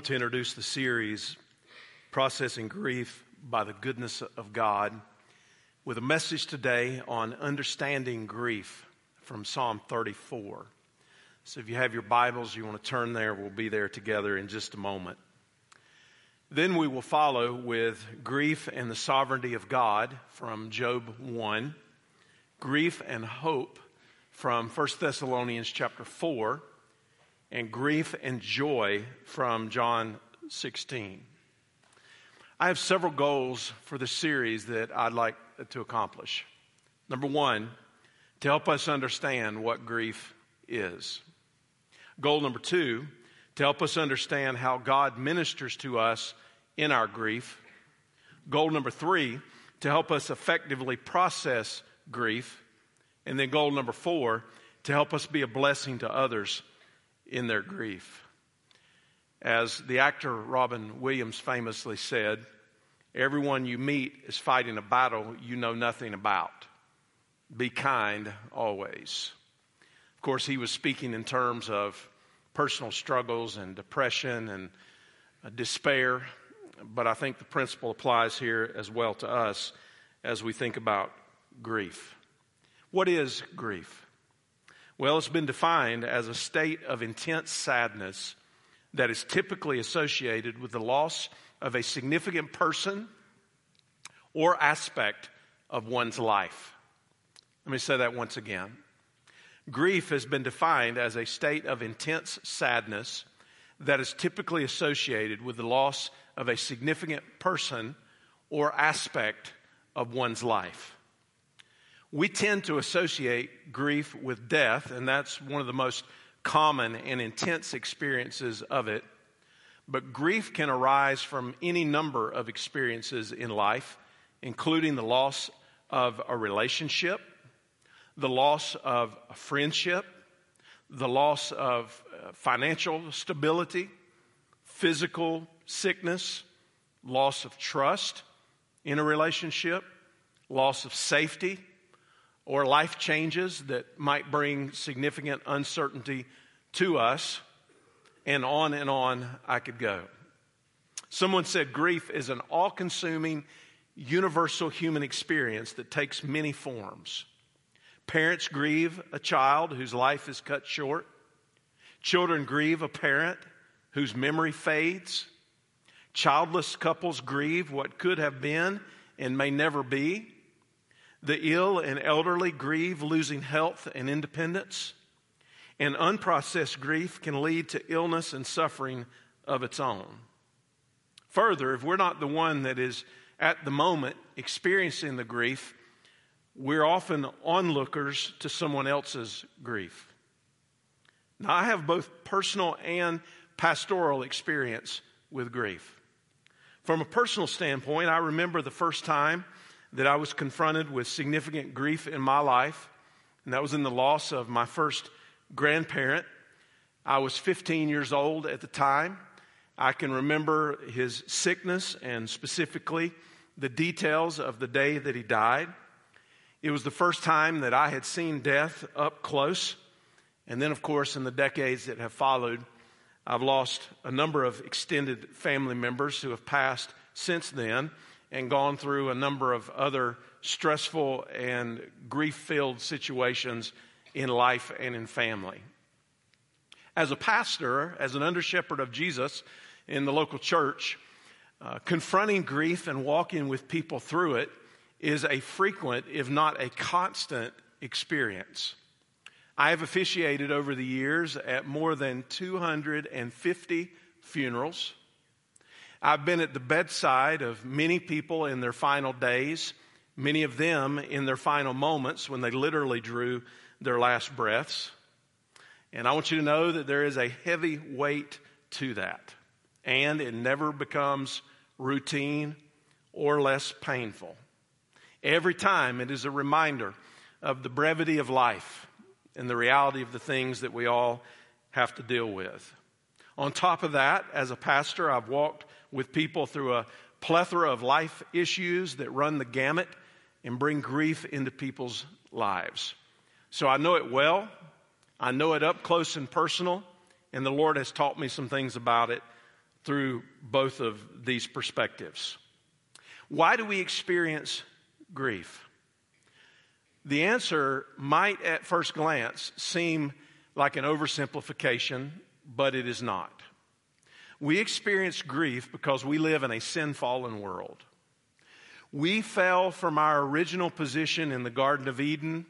want to introduce the series, Processing Grief by the Goodness of God, with a message today on understanding grief from Psalm 34. So if you have your Bibles, you want to turn there, we'll be there together in just a moment. Then we will follow with Grief and the Sovereignty of God from Job 1, Grief and Hope from 1 Thessalonians chapter 4, and Grief and Joy from John 16. I have several goals for the series that I'd like to accomplish. Number one, to help us understand what grief is. Goal number two, to help us understand how God ministers to us in our grief. Goal number three, to help us effectively process grief. And then goal number four, to help us be a blessing to others in their grief. As the actor Robin Williams famously said, everyone you meet is fighting a battle you know nothing about. Be kind always. Of course, he was speaking in terms of personal struggles and depression and uh, despair, but I think the principle applies here as well to us as we think about grief. What is grief? Well, it's been defined as a state of intense sadness that is typically associated with the loss of a significant person or aspect of one's life. Let me say that once again. Grief has been defined as a state of intense sadness that is typically associated with the loss of a significant person or aspect of one's life. We tend to associate grief with death, and that's one of the most common and intense experiences of it. But grief can arise from any number of experiences in life, including the loss of a relationship, the loss of a friendship, the loss of uh, financial stability, physical sickness, loss of trust in a relationship, loss of safety, or life changes that might bring significant uncertainty to us, and on and on I could go. Someone said grief is an all consuming, universal human experience that takes many forms. Parents grieve a child whose life is cut short. Children grieve a parent whose memory fades. Childless couples grieve what could have been and may never be. The ill and elderly grieve losing health and independence. And unprocessed grief can lead to illness and suffering of its own. Further, if we're not the one that is at the moment experiencing the grief, we're often onlookers to someone else's grief. Now, I have both personal and pastoral experience with grief. From a personal standpoint, I remember the first time that I was confronted with significant grief in my life, and that was in the loss of my first grandparent. I was 15 years old at the time. I can remember his sickness and specifically the details of the day that he died. It was the first time that I had seen death up close. And then, of course, in the decades that have followed, I've lost a number of extended family members who have passed since then and gone through a number of other stressful and grief filled situations in life and in family. As a pastor, as an under shepherd of Jesus in the local church, uh, confronting grief and walking with people through it is a frequent, if not a constant, experience. I have officiated over the years at more than 250 funerals. I've been at the bedside of many people in their final days, many of them in their final moments when they literally drew their last breaths. And I want you to know that there is a heavy weight to that. And it never becomes routine or less painful. Every time it is a reminder of the brevity of life and the reality of the things that we all have to deal with. On top of that, as a pastor, I've walked with people through a plethora of life issues that run the gamut and bring grief into people's lives. So I know it well. I know it up close and personal, and the Lord has taught me some things about it through both of these perspectives. Why do we experience grief? The answer might at first glance seem like an oversimplification, but it is not. We experience grief because we live in a sin fallen world. We fell from our original position in the Garden of Eden,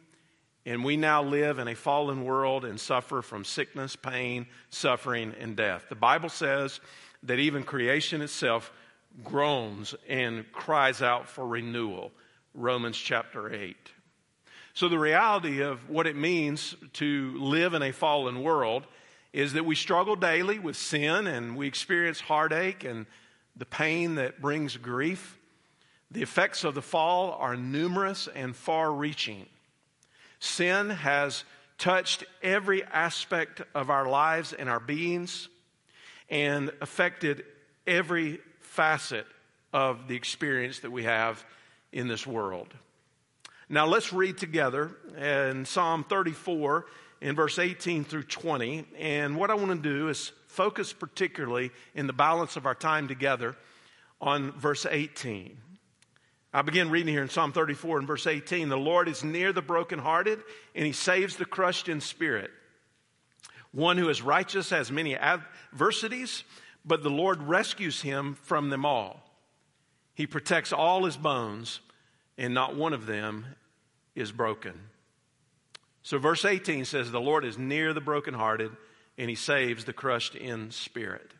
and we now live in a fallen world and suffer from sickness, pain, suffering, and death. The Bible says that even creation itself groans and cries out for renewal. Romans chapter 8. So, the reality of what it means to live in a fallen world is that we struggle daily with sin and we experience heartache and the pain that brings grief. The effects of the fall are numerous and far reaching. Sin has touched every aspect of our lives and our beings and affected every facet of the experience that we have in this world. Now let's read together in Psalm 34 in verse 18 through 20. And what I want to do is focus particularly in the balance of our time together on verse 18. I begin reading here in Psalm 34 and verse 18. The Lord is near the brokenhearted, and he saves the crushed in spirit. One who is righteous has many adversities, but the Lord rescues him from them all. He protects all his bones, and not one of them is broken. So, verse 18 says, The Lord is near the brokenhearted, and he saves the crushed in spirit.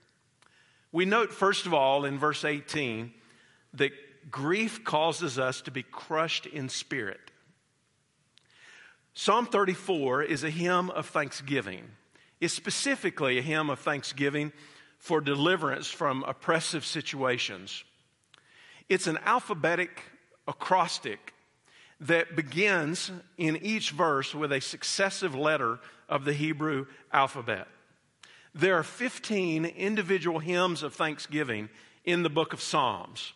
We note, first of all, in verse 18, that grief causes us to be crushed in spirit. Psalm 34 is a hymn of thanksgiving. It's specifically a hymn of thanksgiving for deliverance from oppressive situations. It's an alphabetic acrostic that begins in each verse with a successive letter of the Hebrew alphabet. There are 15 individual hymns of thanksgiving in the book of Psalms.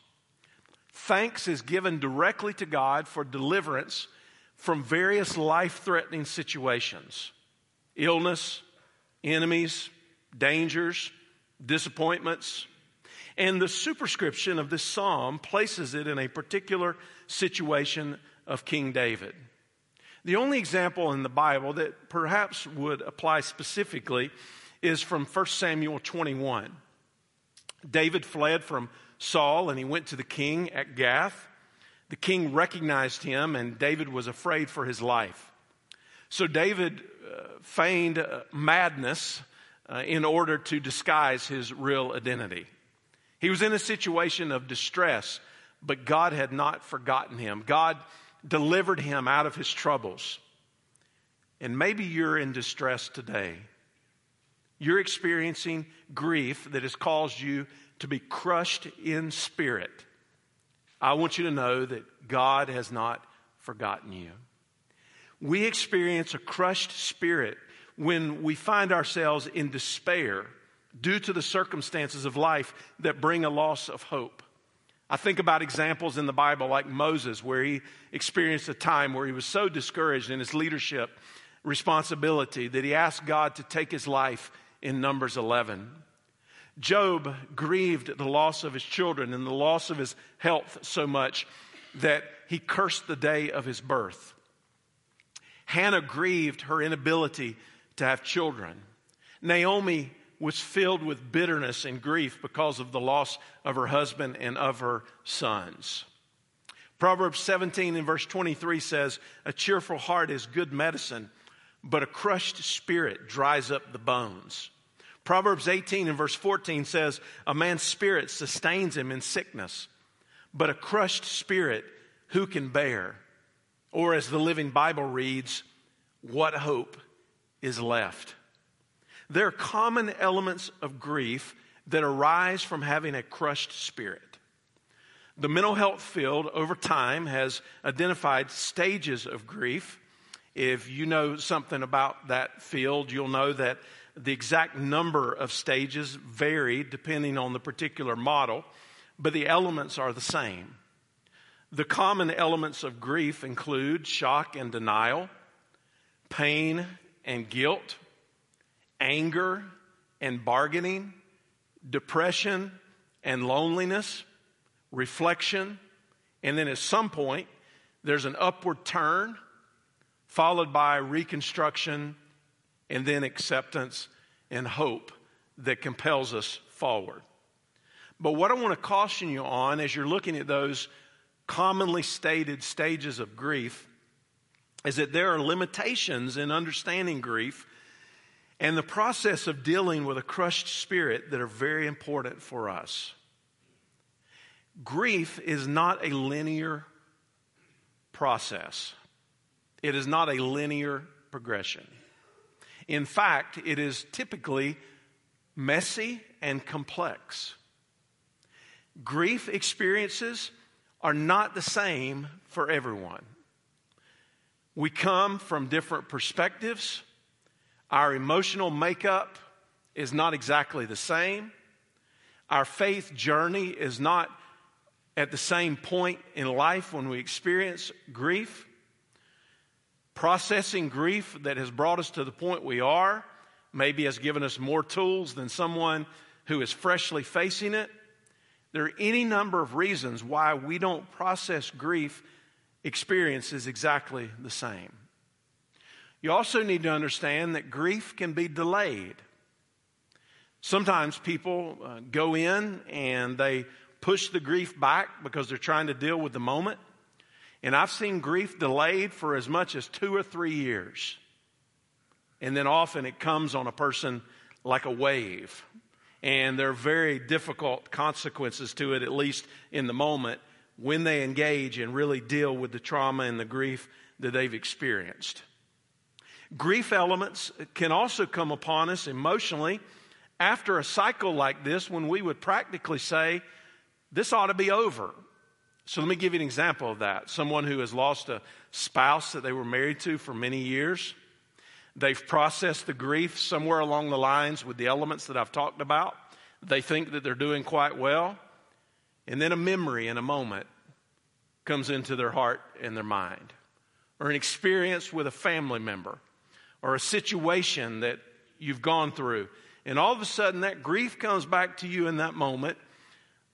Thanks is given directly to God for deliverance from various life threatening situations illness, enemies, dangers, disappointments. And the superscription of this psalm places it in a particular situation of King David. The only example in the Bible that perhaps would apply specifically is from 1 Samuel 21. David fled from Saul and he went to the king at Gath. The king recognized him and David was afraid for his life. So David uh, feigned uh, madness uh, in order to disguise his real identity. He was in a situation of distress, but God had not forgotten him. God delivered him out of his troubles. And maybe you're in distress today. You're experiencing grief that has caused you to be crushed in spirit. I want you to know that God has not forgotten you. We experience a crushed spirit when we find ourselves in despair due to the circumstances of life that bring a loss of hope. I think about examples in the Bible like Moses, where he experienced a time where he was so discouraged in his leadership responsibility that he asked God to take his life in Numbers 11. Job grieved the loss of his children and the loss of his health so much that he cursed the day of his birth. Hannah grieved her inability to have children. Naomi was filled with bitterness and grief because of the loss of her husband and of her sons. Proverbs 17 and verse 23 says, A cheerful heart is good medicine, but a crushed spirit dries up the bones. Proverbs 18 and verse 14 says, A man's spirit sustains him in sickness, but a crushed spirit who can bear? Or as the Living Bible reads, What hope is left? There are common elements of grief that arise from having a crushed spirit. The mental health field over time has identified stages of grief. If you know something about that field, you'll know that the exact number of stages vary depending on the particular model, but the elements are the same. The common elements of grief include shock and denial, pain and guilt, anger and bargaining, depression and loneliness, reflection, and then at some point, there's an upward turn, followed by reconstruction, and then acceptance and hope that compels us forward. But what I want to caution you on as you're looking at those commonly stated stages of grief is that there are limitations in understanding grief and the process of dealing with a crushed spirit that are very important for us. Grief is not a linear process, it is not a linear progression. In fact, it is typically messy and complex. Grief experiences are not the same for everyone. We come from different perspectives. Our emotional makeup is not exactly the same. Our faith journey is not at the same point in life when we experience grief. Processing grief that has brought us to the point we are maybe has given us more tools than someone who is freshly facing it. There are any number of reasons why we don't process grief experiences exactly the same. You also need to understand that grief can be delayed. Sometimes people uh, go in and they push the grief back because they're trying to deal with the moment. And I've seen grief delayed for as much as two or three years. And then often it comes on a person like a wave. And there are very difficult consequences to it, at least in the moment, when they engage and really deal with the trauma and the grief that they've experienced. Grief elements can also come upon us emotionally after a cycle like this when we would practically say, This ought to be over. So let me give you an example of that. Someone who has lost a spouse that they were married to for many years. They've processed the grief somewhere along the lines with the elements that I've talked about. They think that they're doing quite well. And then a memory in a moment comes into their heart and their mind, or an experience with a family member, or a situation that you've gone through. And all of a sudden, that grief comes back to you in that moment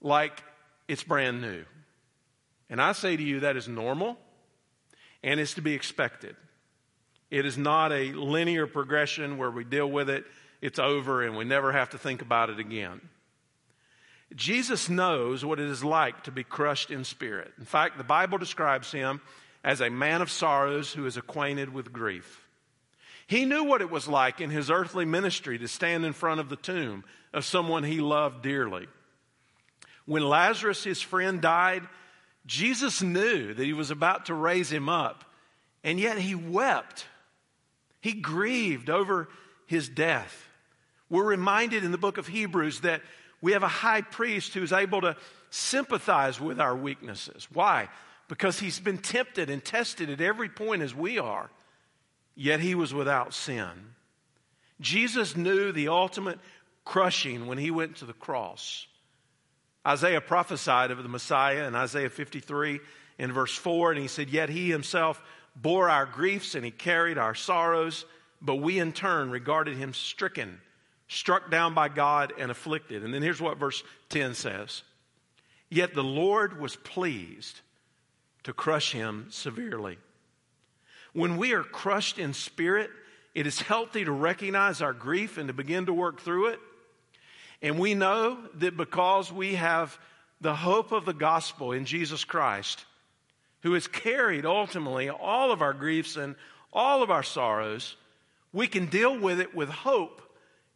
like it's brand new. And I say to you, that is normal and it's to be expected. It is not a linear progression where we deal with it, it's over, and we never have to think about it again. Jesus knows what it is like to be crushed in spirit. In fact, the Bible describes him as a man of sorrows who is acquainted with grief. He knew what it was like in his earthly ministry to stand in front of the tomb of someone he loved dearly. When Lazarus, his friend, died, Jesus knew that he was about to raise him up, and yet he wept he grieved over his death. We're reminded in the book of Hebrews that we have a high priest who's able to sympathize with our weaknesses. Why? Because he's been tempted and tested at every point as we are, yet he was without sin. Jesus knew the ultimate crushing when he went to the cross. Isaiah prophesied of the Messiah in Isaiah 53 in verse 4, and he said, Yet he himself bore our griefs and he carried our sorrows, but we in turn regarded him stricken, struck down by God, and afflicted. And then here's what verse 10 says Yet the Lord was pleased to crush him severely. When we are crushed in spirit, it is healthy to recognize our grief and to begin to work through it. And we know that because we have the hope of the gospel in Jesus Christ, who has carried ultimately all of our griefs and all of our sorrows, we can deal with it with hope,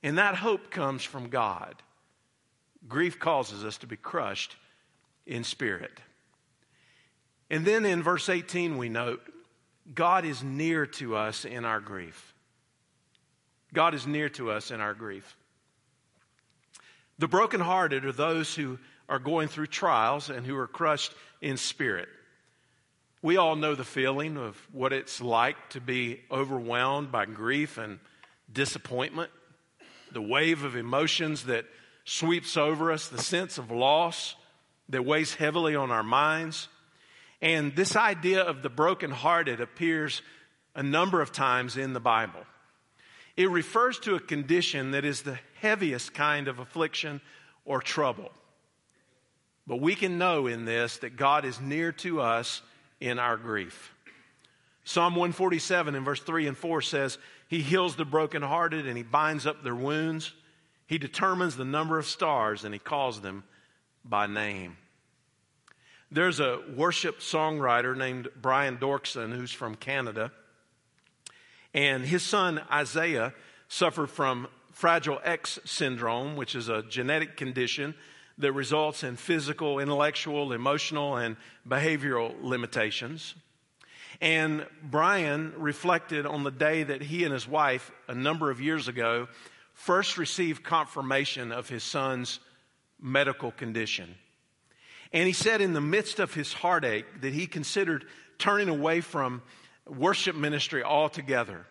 and that hope comes from God. Grief causes us to be crushed in spirit. And then in verse 18, we note God is near to us in our grief. God is near to us in our grief. The brokenhearted are those who are going through trials and who are crushed in spirit. We all know the feeling of what it's like to be overwhelmed by grief and disappointment, the wave of emotions that sweeps over us, the sense of loss that weighs heavily on our minds. And this idea of the brokenhearted appears a number of times in the Bible. It refers to a condition that is the heaviest kind of affliction or trouble. But we can know in this that God is near to us in our grief. Psalm 147 in verse 3 and 4 says, He heals the brokenhearted and He binds up their wounds. He determines the number of stars and He calls them by name. There's a worship songwriter named Brian Doerksen who's from Canada. And his son Isaiah suffered from Fragile X syndrome, which is a genetic condition that results in physical, intellectual, emotional, and behavioral limitations. And Brian reflected on the day that he and his wife, a number of years ago, first received confirmation of his son's medical condition. And he said, in the midst of his heartache, that he considered turning away from worship ministry altogether.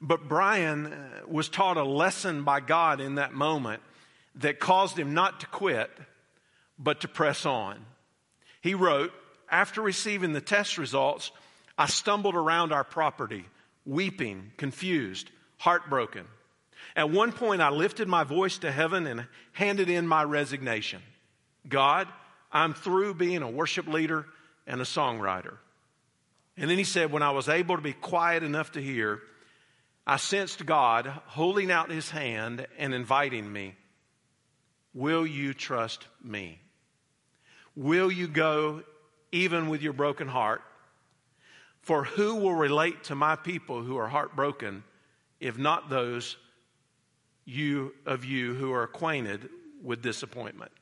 But Brian uh, was taught a lesson by God in that moment that caused him not to quit, but to press on. He wrote, After receiving the test results, I stumbled around our property, weeping, confused, heartbroken. At one point, I lifted my voice to heaven and handed in my resignation. God, I'm through being a worship leader and a songwriter. And then he said, When I was able to be quiet enough to hear, I sensed God holding out his hand and inviting me, Will you trust me? Will you go even with your broken heart? For who will relate to my people who are heartbroken if not those you of you who are acquainted with disappointment?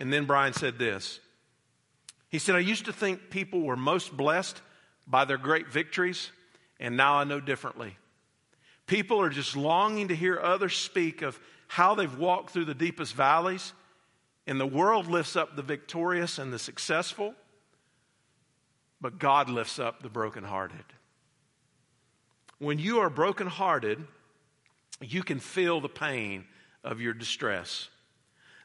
And then Brian said this. He said, I used to think people were most blessed by their great victories, and now I know differently. People are just longing to hear others speak of how they've walked through the deepest valleys, and the world lifts up the victorious and the successful, but God lifts up the brokenhearted. When you are brokenhearted, you can feel the pain of your distress.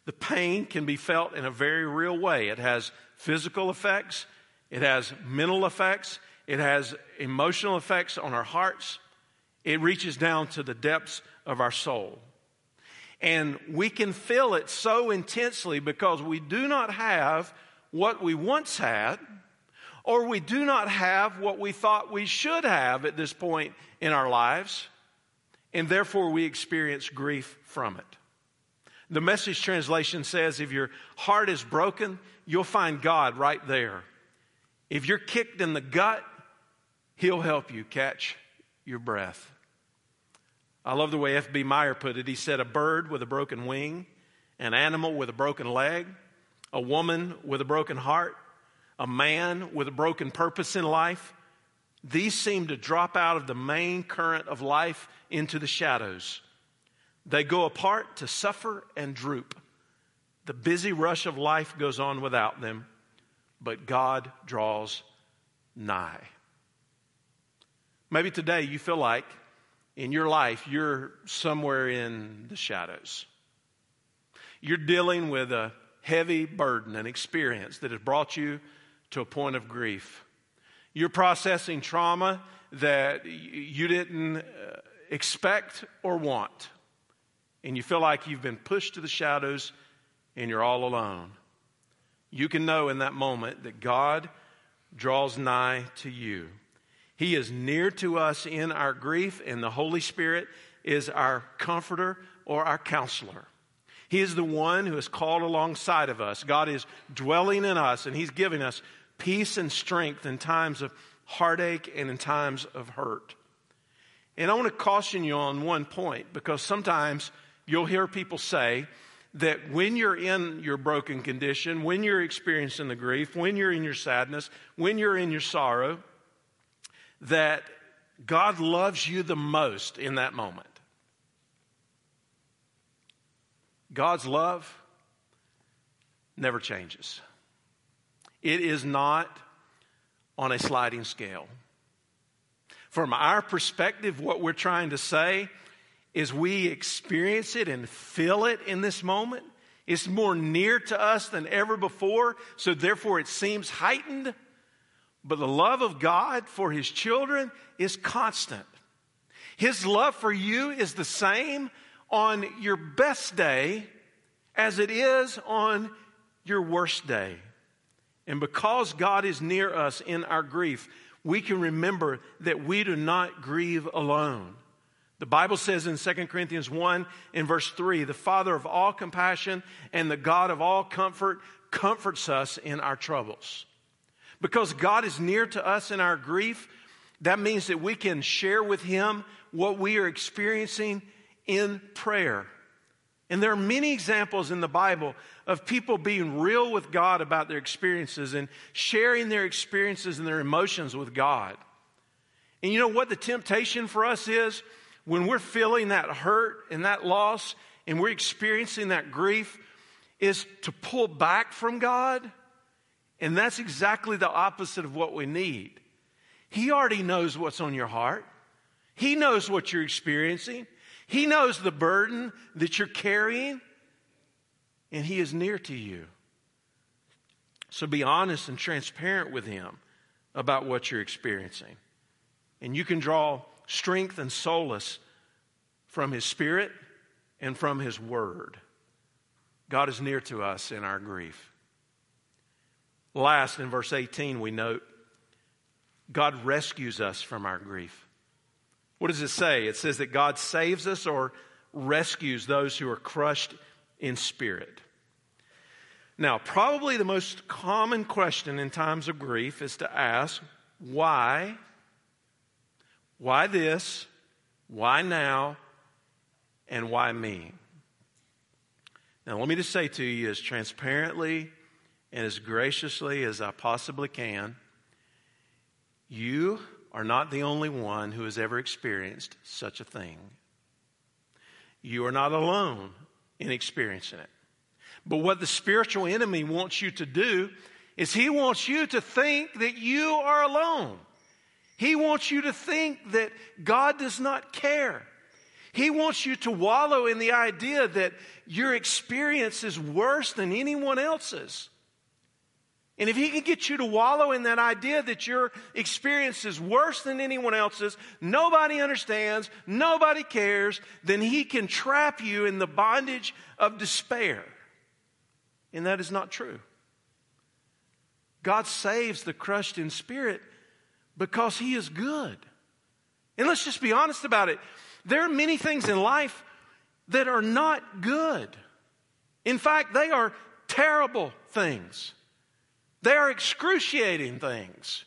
The pain can be felt in a very real way. It has physical effects, it has mental effects, it has emotional effects on our hearts. It reaches down to the depths of our soul. And we can feel it so intensely because we do not have what we once had, or we do not have what we thought we should have at this point in our lives, and therefore we experience grief from it. The message translation says if your heart is broken, you'll find God right there. If you're kicked in the gut, He'll help you catch your breath. I love the way F.B. Meyer put it. He said, A bird with a broken wing, an animal with a broken leg, a woman with a broken heart, a man with a broken purpose in life. These seem to drop out of the main current of life into the shadows. They go apart to suffer and droop. The busy rush of life goes on without them, but God draws nigh. Maybe today you feel like in your life you're somewhere in the shadows. You're dealing with a heavy burden an experience that has brought you to a point of grief. You're processing trauma that you didn't uh, expect or want and you feel like you've been pushed to the shadows and you're all alone, you can know in that moment that God draws nigh to you. He is near to us in our grief, and the Holy Spirit is our comforter or our counselor. He is the one who is called alongside of us. God is dwelling in us, and He's giving us peace and strength in times of heartache and in times of hurt. And I want to caution you on one point because sometimes you'll hear people say that when you're in your broken condition, when you're experiencing the grief, when you're in your sadness, when you're in your sorrow, that God loves you the most in that moment. God's love never changes. It is not on a sliding scale. From our perspective, what we're trying to say is we experience it and feel it in this moment. It's more near to us than ever before, so therefore it seems heightened. But the love of God for His children is constant. His love for you is the same on your best day as it is on your worst day. And because God is near us in our grief, we can remember that we do not grieve alone. The Bible says in 2 Corinthians 1 in verse 3 the Father of all compassion and the God of all comfort comforts us in our troubles. Because God is near to us in our grief, that means that we can share with Him what we are experiencing in prayer. And there are many examples in the Bible of people being real with God about their experiences and sharing their experiences and their emotions with God. And you know what the temptation for us is? When we're feeling that hurt and that loss and we're experiencing that grief, is to pull back from God. And that's exactly the opposite of what we need. He already knows what's on your heart, He knows what you're experiencing. He knows the burden that you're carrying, and He is near to you. So be honest and transparent with Him about what you're experiencing. And you can draw strength and solace from His Spirit and from His Word. God is near to us in our grief. Last, in verse 18, we note God rescues us from our grief. What does it say? It says that God saves us or rescues those who are crushed in spirit. Now, probably the most common question in times of grief is to ask, why? Why this? Why now? And why me? Now, let me just say to you as transparently and as graciously as I possibly can you are not the only one who has ever experienced such a thing. You are not alone in experiencing it. But what the spiritual enemy wants you to do is he wants you to think that you are alone. He wants you to think that God does not care. He wants you to wallow in the idea that your experience is worse than anyone else's. And if he can get you to wallow in that idea that your experience is worse than anyone else's, nobody understands, nobody cares, then he can trap you in the bondage of despair. And that is not true. God saves the crushed in spirit because he is good. And let's just be honest about it. There are many things in life that are not good. In fact, they are terrible things. They are excruciating things.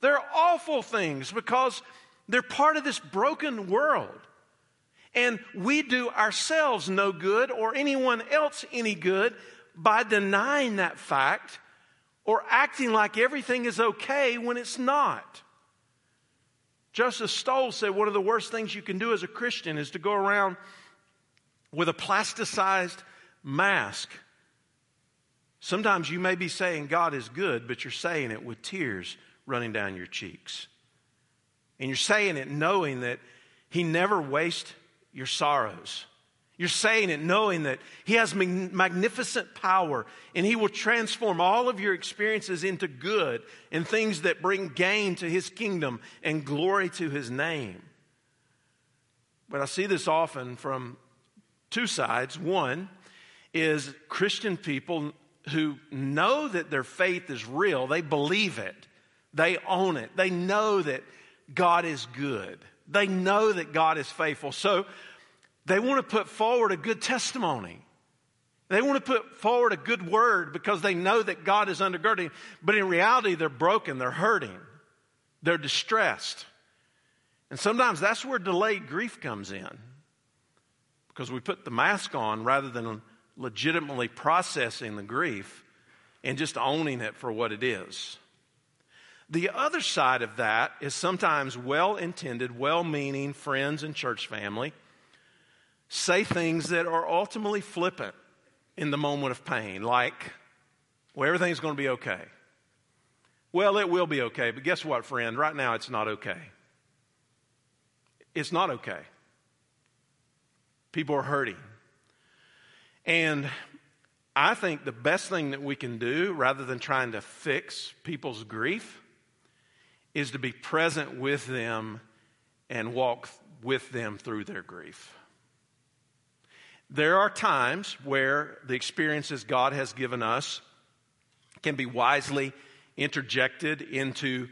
They're awful things because they're part of this broken world. And we do ourselves no good or anyone else any good by denying that fact or acting like everything is okay when it's not. Justice Stowell said one of the worst things you can do as a Christian is to go around with a plasticized mask Sometimes you may be saying God is good, but you're saying it with tears running down your cheeks. And you're saying it knowing that He never wastes your sorrows. You're saying it knowing that He has magnificent power and He will transform all of your experiences into good and things that bring gain to His kingdom and glory to His name. But I see this often from two sides. One is Christian people who know that their faith is real, they believe it, they own it, they know that God is good, they know that God is faithful. So they want to put forward a good testimony. They want to put forward a good word because they know that God is undergirding. But in reality, they're broken, they're hurting, they're distressed. And sometimes that's where delayed grief comes in because we put the mask on rather than legitimately processing the grief and just owning it for what it is. The other side of that is sometimes well intended, well meaning friends and church family say things that are ultimately flippant in the moment of pain, like, well, everything's going to be okay. Well, it will be okay, but guess what, friend? Right now, it's not okay. It's not okay. People are hurting. And I think the best thing that we can do, rather than trying to fix people's grief, is to be present with them and walk with them through their grief. There are times where the experiences God has given us can be wisely interjected into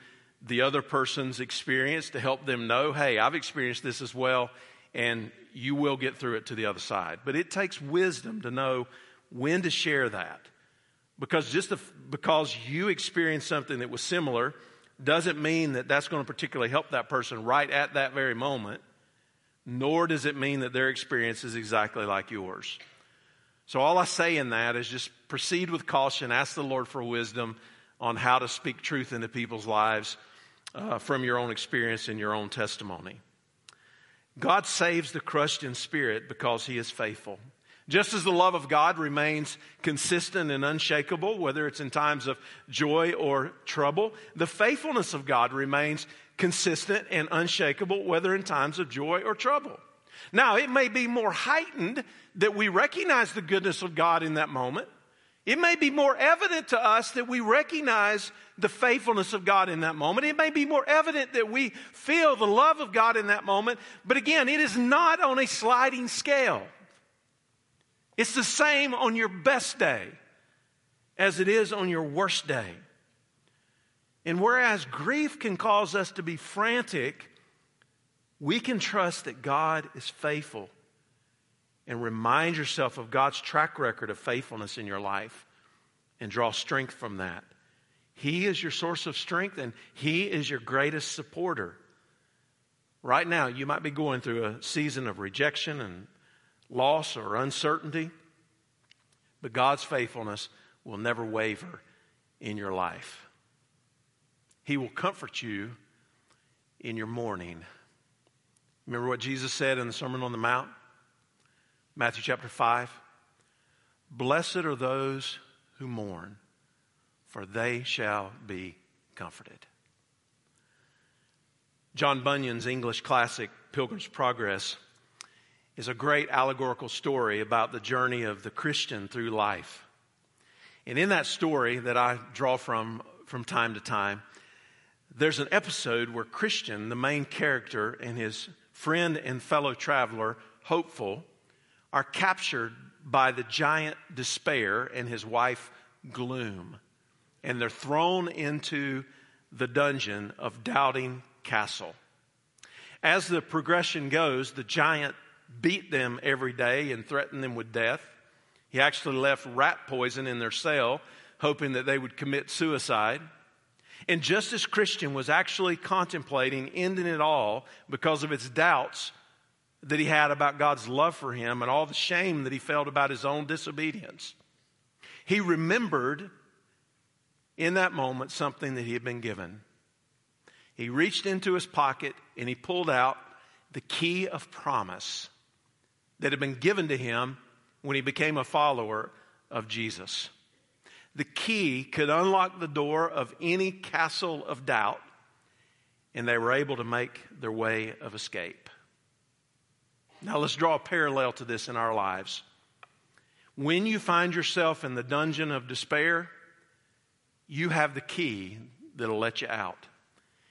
the other person's experience to help them know, hey, I've experienced this as well, and you will get through it to the other side. But it takes wisdom to know when to share that. Because just if, because you experienced something that was similar doesn't mean that that's going to particularly help that person right at that very moment, nor does it mean that their experience is exactly like yours. So, all I say in that is just proceed with caution, ask the Lord for wisdom on how to speak truth into people's lives uh, from your own experience and your own testimony. God saves the crushed in spirit because he is faithful. Just as the love of God remains consistent and unshakable, whether it's in times of joy or trouble, the faithfulness of God remains consistent and unshakable, whether in times of joy or trouble. Now, it may be more heightened that we recognize the goodness of God in that moment. It may be more evident to us that we recognize the faithfulness of God in that moment. It may be more evident that we feel the love of God in that moment. But again, it is not on a sliding scale. It's the same on your best day as it is on your worst day. And whereas grief can cause us to be frantic, we can trust that God is faithful and remind yourself of God's track record of faithfulness in your life and draw strength from that. He is your source of strength and He is your greatest supporter. Right now, you might be going through a season of rejection and loss or uncertainty, but God's faithfulness will never waver in your life. He will comfort you in your mourning. Remember what Jesus said in the Sermon on the Mount? Matthew chapter 5. Blessed are those who mourn, for they shall be comforted. John Bunyan's English classic, Pilgrim's Progress, is a great allegorical story about the journey of the Christian through life. And in that story that I draw from from time to time, there's an episode where Christian, the main character, and his friend and fellow traveler, Hopeful, are captured by the giant Despair and his wife Gloom. And they're thrown into the dungeon of Doubting Castle. As the progression goes, the giant beat them every day and threatened them with death. He actually left rat poison in their cell, hoping that they would commit suicide. And just as Christian was actually contemplating ending it all because of his doubts that he had about God's love for him and all the shame that he felt about his own disobedience, he remembered in that moment something that he had been given. He reached into his pocket and he pulled out the key of promise that had been given to him when he became a follower of Jesus. The key could unlock the door of any castle of doubt, and they were able to make their way of escape. Now, let's draw a parallel to this in our lives. When you find yourself in the dungeon of despair, you have the key that'll let you out.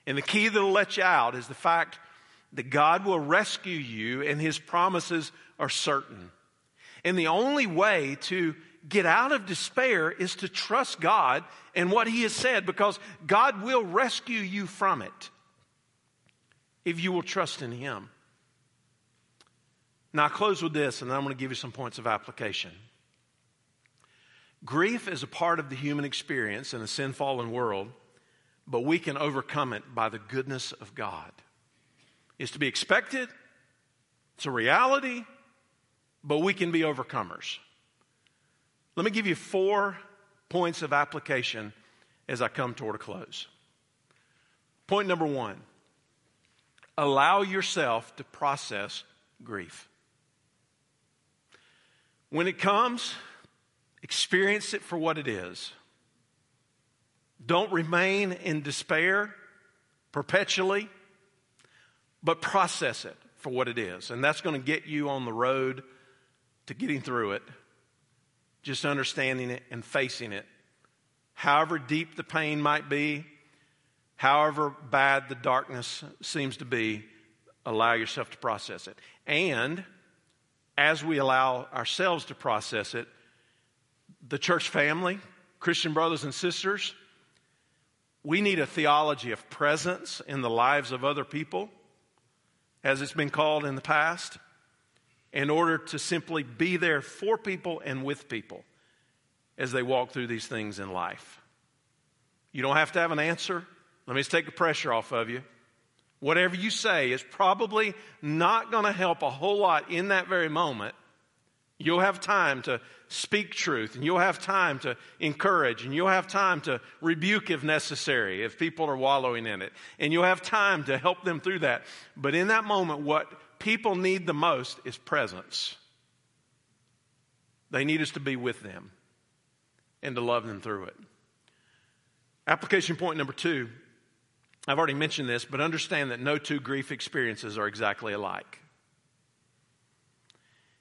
And the key that'll let you out is the fact that God will rescue you and his promises are certain. And the only way to get out of despair is to trust God and what he has said because God will rescue you from it if you will trust in him. Now, I close with this, and I'm going to give you some points of application. Grief is a part of the human experience in a sin fallen world, but we can overcome it by the goodness of God. It's to be expected, it's a reality, but we can be overcomers. Let me give you four points of application as I come toward a close. Point number one allow yourself to process grief. When it comes, experience it for what it is. Don't remain in despair perpetually, but process it for what it is. And that's going to get you on the road to getting through it, just understanding it and facing it. However deep the pain might be, however bad the darkness seems to be, allow yourself to process it. And as we allow ourselves to process it, the church family, Christian brothers and sisters, we need a theology of presence in the lives of other people, as it's been called in the past, in order to simply be there for people and with people as they walk through these things in life. You don't have to have an answer. Let me just take the pressure off of you. Whatever you say is probably not going to help a whole lot in that very moment. You'll have time to speak truth, and you'll have time to encourage, and you'll have time to rebuke if necessary, if people are wallowing in it. And you'll have time to help them through that. But in that moment, what people need the most is presence. They need us to be with them and to love them through it. Application point number two I've already mentioned this, but understand that no two grief experiences are exactly alike.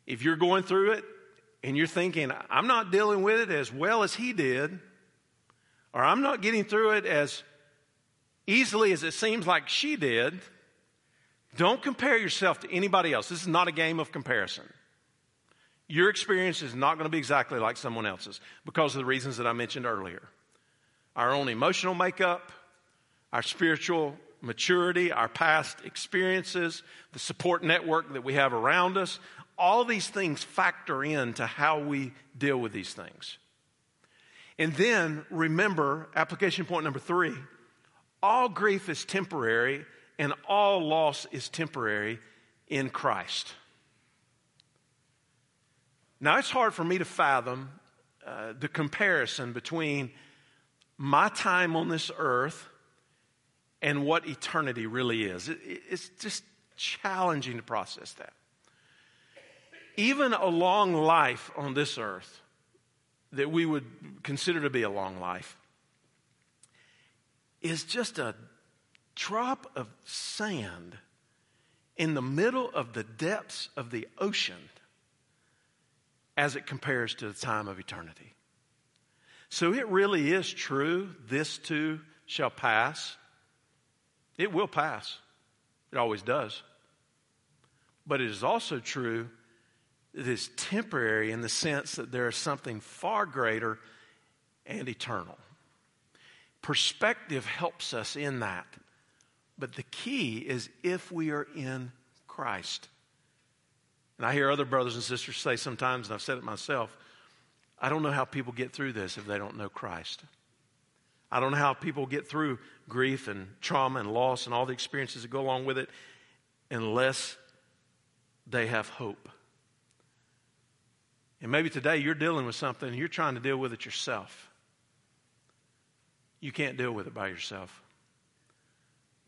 If you're going through it and you're thinking, I'm not dealing with it as well as he did, or I'm not getting through it as easily as it seems like she did, don't compare yourself to anybody else. This is not a game of comparison. Your experience is not going to be exactly like someone else's because of the reasons that I mentioned earlier. Our own emotional makeup, our spiritual maturity, our past experiences, the support network that we have around us, all these things factor into how we deal with these things. And then remember, application point number three all grief is temporary and all loss is temporary in Christ. Now, it's hard for me to fathom uh, the comparison between my time on this earth and what eternity really is. It, it's just challenging to process that. Even a long life on this earth that we would consider to be a long life is just a drop of sand in the middle of the depths of the ocean as it compares to the time of eternity. So it really is true, this too shall pass. It will pass, it always does. But it is also true that it is temporary in the sense that there is something far greater and eternal. Perspective helps us in that. But the key is if we are in Christ. And I hear other brothers and sisters say sometimes, and I've said it myself, I don't know how people get through this if they don't know Christ. I don't know how people get through grief and trauma and loss and all the experiences that go along with it unless they have hope. And maybe today you're dealing with something and you're trying to deal with it yourself. You can't deal with it by yourself.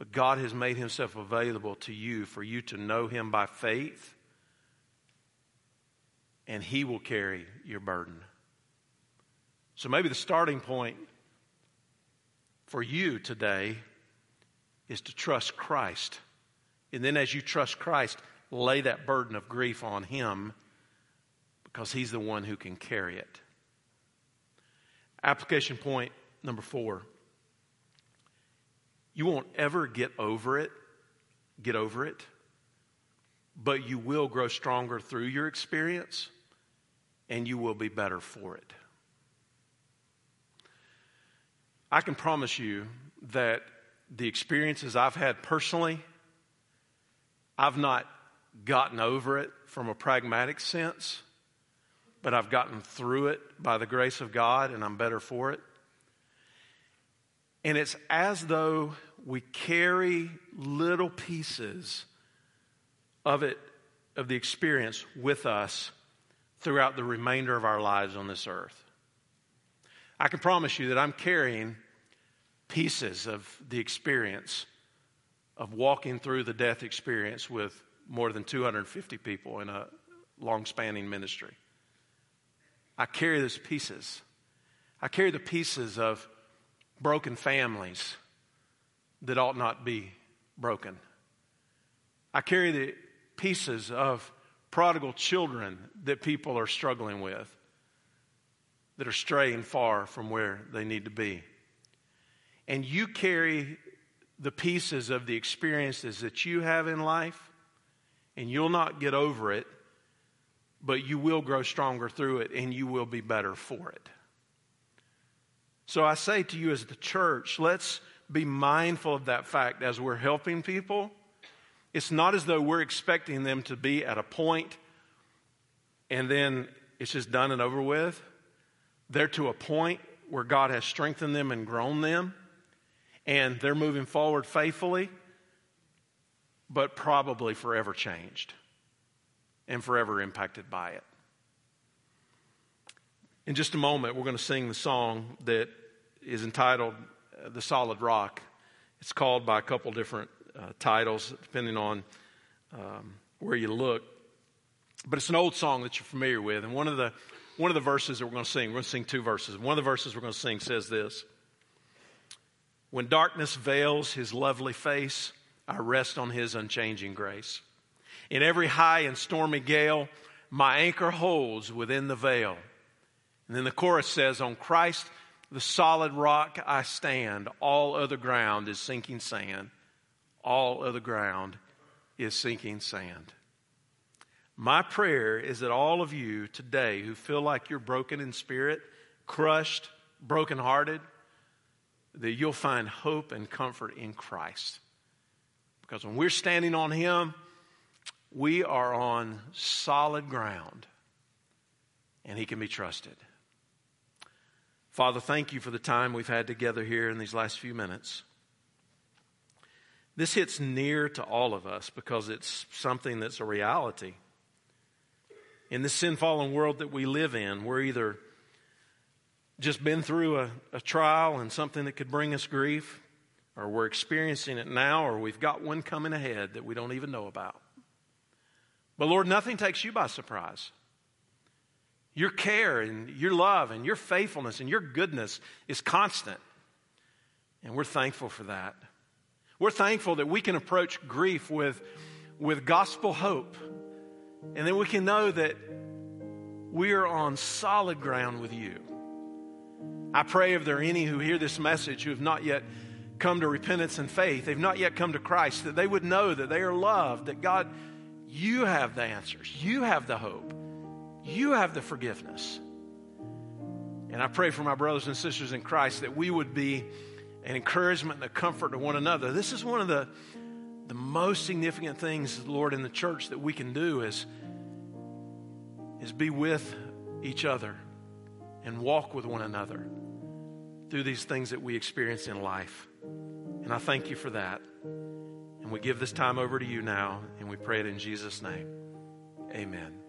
But God has made himself available to you for you to know him by faith, and he will carry your burden. So maybe the starting point for you today is to trust Christ. And then as you trust Christ, lay that burden of grief on him because he's the one who can carry it. Application point number four you won't ever get over it, get over it, but you will grow stronger through your experience and you will be better for it. I can promise you that the experiences I've had personally, I've not gotten over it from a pragmatic sense, but I've gotten through it by the grace of God and I'm better for it. And it's as though we carry little pieces of it, of the experience with us throughout the remainder of our lives on this earth. I can promise you that I'm carrying pieces of the experience of walking through the death experience with more than 250 people in a long spanning ministry. I carry those pieces. I carry the pieces of broken families that ought not be broken. I carry the pieces of prodigal children that people are struggling with, that are straying far from where they need to be. And you carry the pieces of the experiences that you have in life, and you'll not get over it but you will grow stronger through it and you will be better for it. So I say to you as the church, let's be mindful of that fact as we're helping people. It's not as though we're expecting them to be at a point and then it's just done and over with. They're to a point where God has strengthened them and grown them, and they're moving forward faithfully, but probably forever changed and forever impacted by it. In just a moment, we're going to sing the song that is entitled uh, The Solid Rock. It's called by a couple different uh, titles, depending on um, where you look. But it's an old song that you're familiar with. And one of the, one of the verses that we're going to sing, we're going to sing two verses. One of the verses we're going to sing says this When darkness veils his lovely face, I rest on his unchanging grace. In every high and stormy gale, my anchor holds within the veil. And then the chorus says, On Christ, the solid rock I stand, all other ground is sinking sand. All other ground is sinking sand. My prayer is that all of you today who feel like you're broken in spirit, crushed, brokenhearted, that you'll find hope and comfort in Christ. Because when we're standing on Him, we are on solid ground and He can be trusted. Father, thank you for the time we've had together here in these last few minutes. This hits near to all of us because it's something that's a reality. In this sin fallen world that we live in, we're either just been through a, a trial and something that could bring us grief, or we're experiencing it now, or we've got one coming ahead that we don't even know about. But Lord, nothing takes you by surprise. Your care and your love and your faithfulness and your goodness is constant. And we're thankful for that. We're thankful that we can approach grief with, with gospel hope. And then we can know that we are on solid ground with you. I pray if there are any who hear this message who have not yet come to repentance and faith, they've not yet come to Christ, that they would know that they are loved, that God, you have the answers, you have the hope. You have the forgiveness. And I pray for my brothers and sisters in Christ that we would be an encouragement and a comfort to one another. This is one of the, the most significant things, Lord, in the church that we can do is, is be with each other and walk with one another through these things that we experience in life. And I thank you for that. And we give this time over to you now, and we pray it in Jesus' name. Amen.